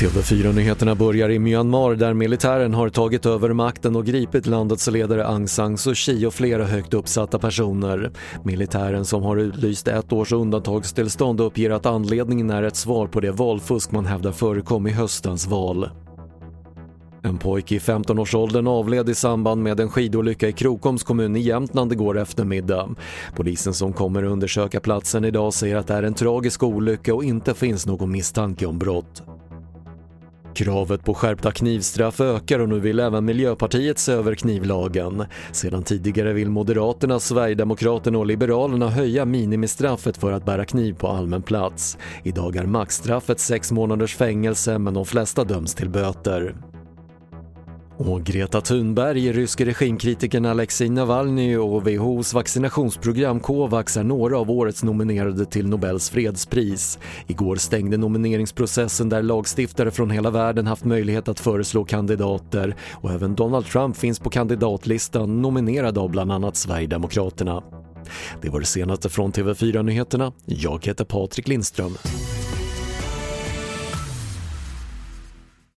TV4-nyheterna börjar i Myanmar där militären har tagit över makten och gripit landets ledare Aung San Suu Kyi och flera högt uppsatta personer. Militären som har utlyst ett års undantagstillstånd uppger att anledningen är ett svar på det valfusk man hävdar förekom i höstens val. En pojke i 15-årsåldern avled i samband med en skidolycka i Krokoms kommun i Jämtland igår eftermiddag. Polisen som kommer att undersöka platsen idag säger att det är en tragisk olycka och inte finns någon misstanke om brott. Kravet på skärpta knivstraff ökar och nu vill även Miljöpartiet se över knivlagen. Sedan tidigare vill Moderaterna, Sverigedemokraterna och Liberalerna höja minimistraffet för att bära kniv på allmän plats. Idag är maxstraffet sex månaders fängelse men de flesta döms till böter. Och Greta Thunberg, ryske regimkritikern Alexej Navalny och WHOs vaccinationsprogram Covax är några av årets nominerade till Nobels fredspris. Igår stängde nomineringsprocessen där lagstiftare från hela världen haft möjlighet att föreslå kandidater och även Donald Trump finns på kandidatlistan nominerad av bland annat Sverigedemokraterna. Det var det senaste från TV4 Nyheterna. Jag heter Patrik Lindström.